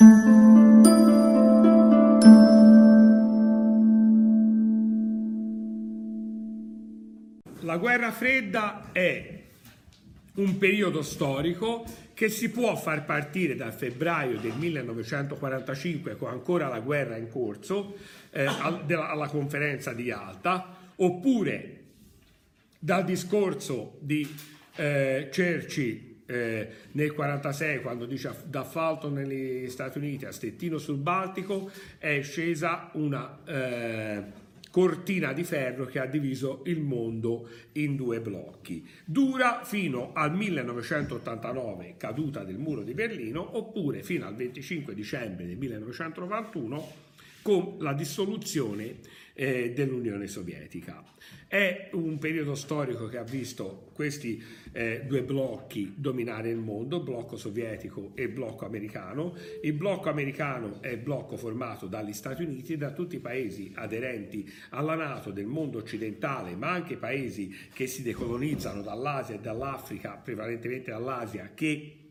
La guerra fredda è un periodo storico che si può far partire dal febbraio del 1945, con ancora la guerra in corso, eh, alla conferenza di Yalta, oppure dal discorso di eh, Churchill eh, nel 1946 quando dice da Fulton negli Stati Uniti a Stettino sul Baltico è scesa una eh, cortina di ferro che ha diviso il mondo in due blocchi. Dura fino al 1989, caduta del muro di Berlino, oppure fino al 25 dicembre del 1991 con la dissoluzione eh, dell'Unione Sovietica. È un periodo storico che ha visto questi eh, due blocchi dominare il mondo, blocco sovietico e blocco americano. Il blocco americano è il blocco formato dagli Stati Uniti e da tutti i paesi aderenti alla Nato del mondo occidentale, ma anche paesi che si decolonizzano dall'Asia e dall'Africa, prevalentemente dall'Asia, che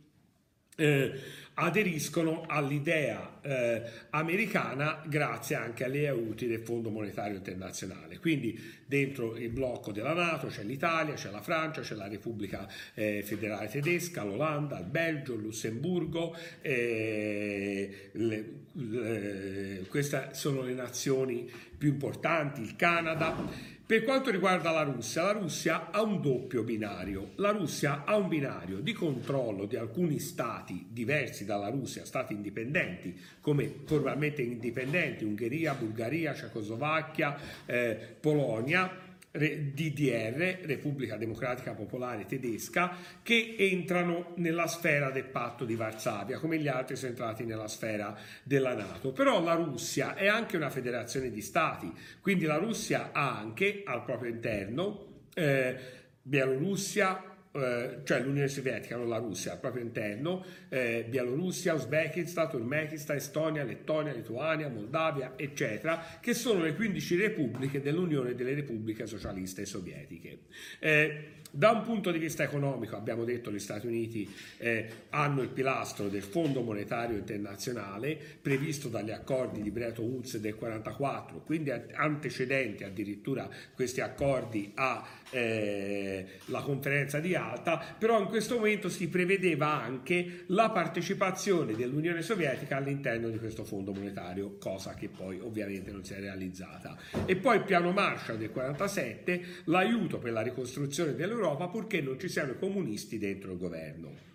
eh, aderiscono all'idea eh, americana grazie anche alle aiuti del Fondo Monetario Internazionale. Quindi dentro il blocco della Nato c'è l'Italia, c'è la Francia, c'è la Repubblica eh, Federale Tedesca, l'Olanda, il Belgio, il Lussemburgo. Eh, le, le, queste sono le nazioni più importanti, il Canada. Per quanto riguarda la Russia, la Russia ha un doppio binario. La Russia ha un binario di controllo di alcuni stati diversi dalla Russia, stati indipendenti, come formalmente indipendenti, Ungheria, Bulgaria, Cecoslovacchia, eh, Polonia, DDR, Repubblica Democratica Popolare Tedesca, che entrano nella sfera del patto di Varsavia, come gli altri sono entrati nella sfera della Nato. Però la Russia è anche una federazione di stati, quindi la Russia ha anche al proprio interno eh, Bielorussia, eh, cioè l'Unione Sovietica, non la Russia, al proprio interno, eh, Bielorussia, Uzbekistan, Turkmenistan, Estonia, Lettonia, Lituania, Moldavia, eccetera, che sono le 15 repubbliche dell'Unione delle Repubbliche Socialiste Sovietiche. Eh, da un punto di vista economico, abbiamo detto che gli Stati Uniti eh, hanno il pilastro del Fondo Monetario Internazionale previsto dagli accordi di Bretton Woods del 1944, quindi antecedenti addirittura questi accordi alla eh, conferenza di Alta, però in questo momento si prevedeva anche la partecipazione dell'Unione Sovietica all'interno di questo Fondo Monetario, cosa che poi ovviamente non si è realizzata. E poi il piano Marshall del 1947, l'aiuto per la ricostruzione dell'Europa Europa purché non ci siano comunisti dentro il governo.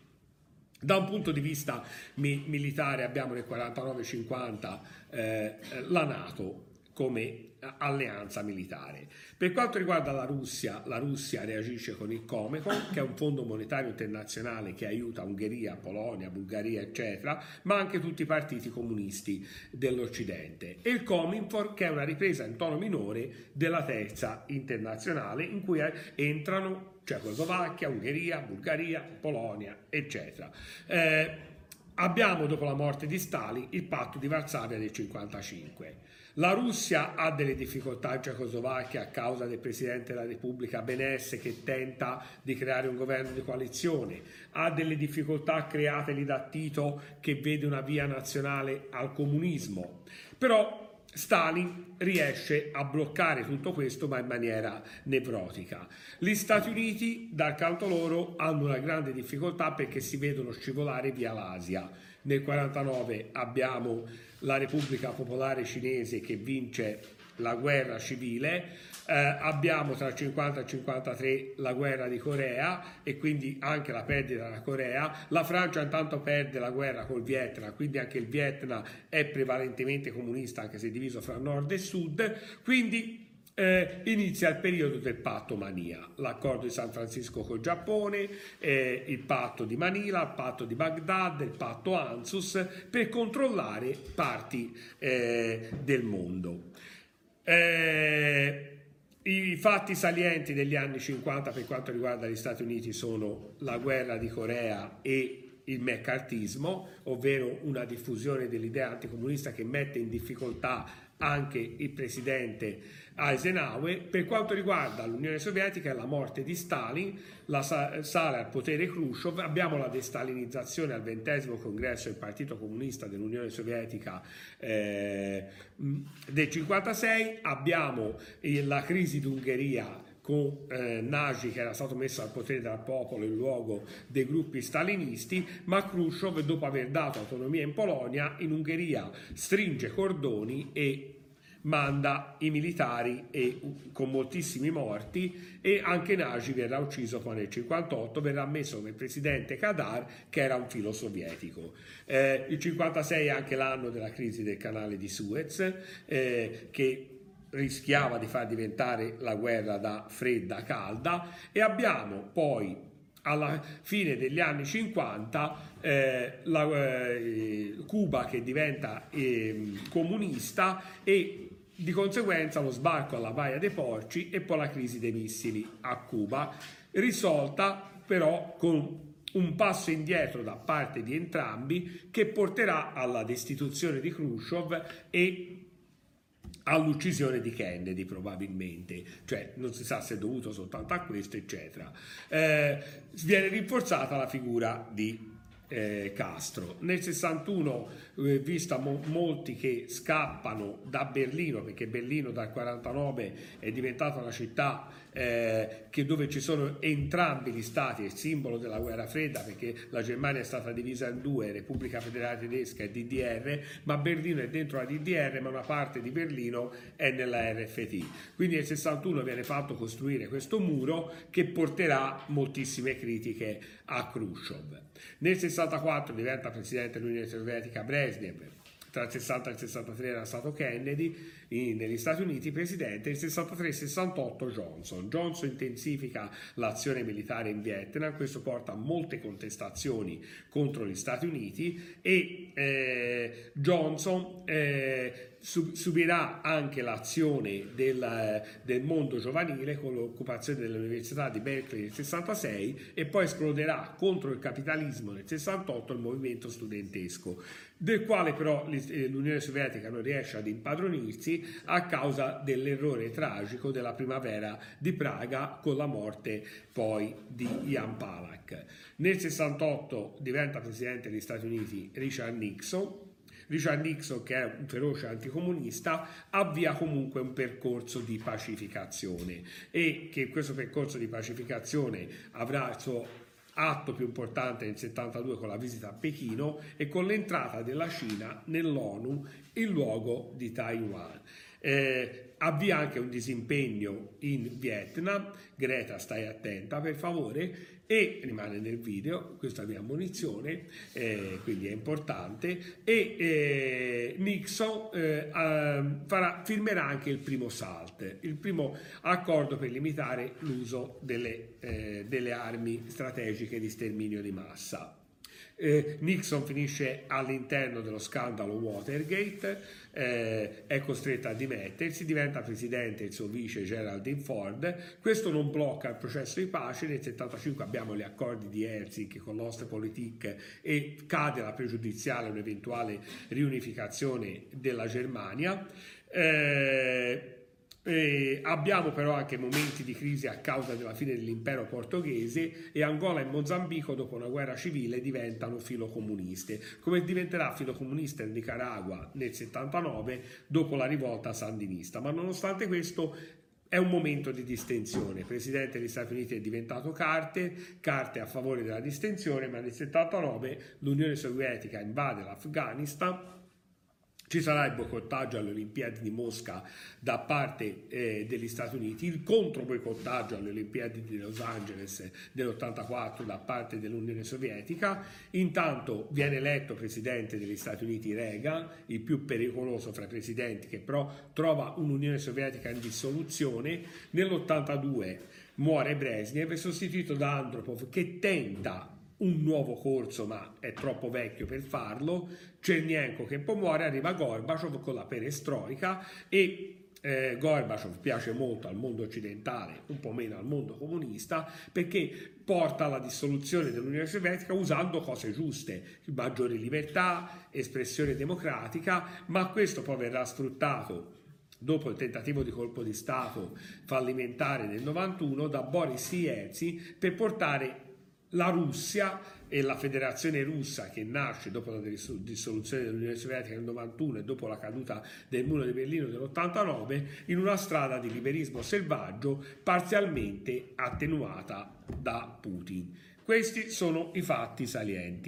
Da un punto di vista mi- militare abbiamo nel 49-50 eh, la Nato come alleanza militare. Per quanto riguarda la Russia, la Russia reagisce con il Comecon, che è un fondo monetario internazionale che aiuta Ungheria, Polonia, Bulgaria, eccetera, ma anche tutti i partiti comunisti dell'Occidente. E il Cominfor, che è una ripresa in tono minore della terza internazionale, in cui entrano Cecoslovacchia, Ungheria, Bulgaria, Polonia, eccetera. Eh, abbiamo, dopo la morte di Stalin, il patto di Varsavia del 1955. La Russia ha delle difficoltà in Cecoslovacchia a causa del Presidente della Repubblica Benesse che tenta di creare un governo di coalizione, ha delle difficoltà create lì da Tito che vede una via nazionale al comunismo. Però Stalin riesce a bloccare tutto questo ma in maniera nevrotica. Gli Stati Uniti dal canto loro hanno una grande difficoltà perché si vedono scivolare via l'Asia. Nel 1949 abbiamo la Repubblica Popolare Cinese che vince la guerra civile, eh, abbiamo tra il 50 e il 53 la guerra di Corea e quindi anche la perdita della Corea, la Francia intanto perde la guerra col Vietnam, quindi anche il Vietnam è prevalentemente comunista anche se diviso fra nord e sud, quindi eh, inizia il periodo del patto Mania, l'accordo di San Francisco col Giappone, eh, il patto di Manila, il patto di Baghdad, il patto Ansus per controllare parti eh, del mondo. Eh, I fatti salienti degli anni 50 per quanto riguarda gli Stati Uniti sono la guerra di Corea e il meccartismo, ovvero una diffusione dell'idea anticomunista che mette in difficoltà anche il presidente Eisenhower. Per quanto riguarda l'Unione Sovietica e la morte di Stalin, la sale al potere Khrushchev, abbiamo la destalinizzazione al ventesimo congresso del Partito Comunista dell'Unione Sovietica eh, del 56, abbiamo la crisi d'Ungheria con eh, Nagy che era stato messo al potere dal popolo in luogo dei gruppi stalinisti, ma Khrushchev dopo aver dato autonomia in Polonia, in Ungheria stringe cordoni e manda i militari e, con moltissimi morti e anche Nagy verrà ucciso poi nel 1958, verrà messo come presidente Kadar che era un filo sovietico. Eh, il 1956 è anche l'anno della crisi del canale di Suez eh, che rischiava di far diventare la guerra da fredda a calda e abbiamo poi alla fine degli anni 50 eh, la, eh, Cuba che diventa eh, comunista e di conseguenza lo sbarco alla Baia dei Porci e poi la crisi dei missili a Cuba, risolta però con un passo indietro da parte di entrambi che porterà alla destituzione di Khrushchev e all'uccisione di Kennedy probabilmente, cioè non si sa se è dovuto soltanto a questo, eccetera. Eh, viene rinforzata la figura di eh, Castro. Nel 61, eh, vista mo- molti che scappano da Berlino, perché Berlino dal 49 è diventata una città eh, che dove ci sono entrambi gli stati, il simbolo della guerra fredda, perché la Germania è stata divisa in due, Repubblica Federale Tedesca e DDR, ma Berlino è dentro la DDR, ma una parte di Berlino è nella RFT. Quindi nel 61 viene fatto costruire questo muro che porterà moltissime critiche a Khrushchev. Nel 64 diventa presidente dell'Unione Sovietica Brezhnev, tra il 60 e il 63 era stato Kennedy negli Stati Uniti presidente, nel 63-68 Johnson. Johnson intensifica l'azione militare in Vietnam, questo porta a molte contestazioni contro gli Stati Uniti e eh, Johnson eh, subirà anche l'azione del, del, mondo giovanile con l'occupazione dell'Università di Berkeley nel 66 e poi esploderà contro il capitalismo nel 68 il movimento studentesco, del quale però eh, l'Unione Sovietica non riesce ad impadronirsi a causa dell'errore tragico della primavera di Praga con la morte poi di Jan Palach. Nel 68 diventa presidente degli Stati Uniti Richard Nixon Richard Nixon, che è un feroce anticomunista, avvia comunque un percorso di pacificazione e che questo percorso di pacificazione avrà il suo atto più importante nel 72 con la visita a Pechino e con l'entrata della Cina nell'ONU in luogo di Taiwan. Eh, avvia anche un disimpegno in Vietnam, Greta stai attenta per favore, e rimane nel video, questa è mia munizione, eh, quindi è importante, e eh, Nixon eh, farà, firmerà anche il primo SALT, il primo accordo per limitare l'uso delle, eh, delle armi strategiche di sterminio di massa. Eh, Nixon finisce all'interno dello scandalo Watergate, eh, è costretto a dimettersi, diventa presidente il suo vice Geraldine Ford. Questo non blocca il processo di pace. Nel 1975 abbiamo gli accordi di Helsinki con l'Ostpolitik e cade la pregiudiziale un'eventuale riunificazione della Germania. Eh, eh, abbiamo però anche momenti di crisi a causa della fine dell'impero portoghese e Angola e Mozambico dopo una guerra civile diventano filocomuniste, come diventerà filocomunista il Nicaragua nel 79 dopo la rivolta sandinista. Ma nonostante questo è un momento di distensione. Il presidente degli Stati Uniti è diventato Carter, Carter a favore della distensione, ma nel 79 l'Unione Sovietica invade l'Afghanistan ci sarà il boicottaggio alle Olimpiadi di Mosca da parte eh, degli Stati Uniti, il contro boicottaggio alle Olimpiadi di Los Angeles dell'84 da parte dell'Unione Sovietica. Intanto viene eletto presidente degli Stati Uniti Reagan, il più pericoloso fra i presidenti, che però trova un'Unione Sovietica in dissoluzione. Nell'82 muore Brezhnev, sostituito da Andropov, che tenta un nuovo corso, ma è troppo vecchio per farlo. Cernienko che poi muore, arriva Gorbaciov con la perestroica e eh, Gorbaciov piace molto al mondo occidentale, un po' meno al mondo comunista, perché porta alla dissoluzione dell'Unione Sovietica usando cose giuste, maggiore libertà, espressione democratica, ma questo poi verrà sfruttato dopo il tentativo di colpo di Stato fallimentare del 91 da Boris Yeltsin per portare la Russia e la federazione russa che nasce dopo la dissoluzione dell'Unione Sovietica nel 91 e dopo la caduta del muro di Berlino dell'89 in una strada di liberismo selvaggio parzialmente attenuata da Putin. Questi sono i fatti salienti.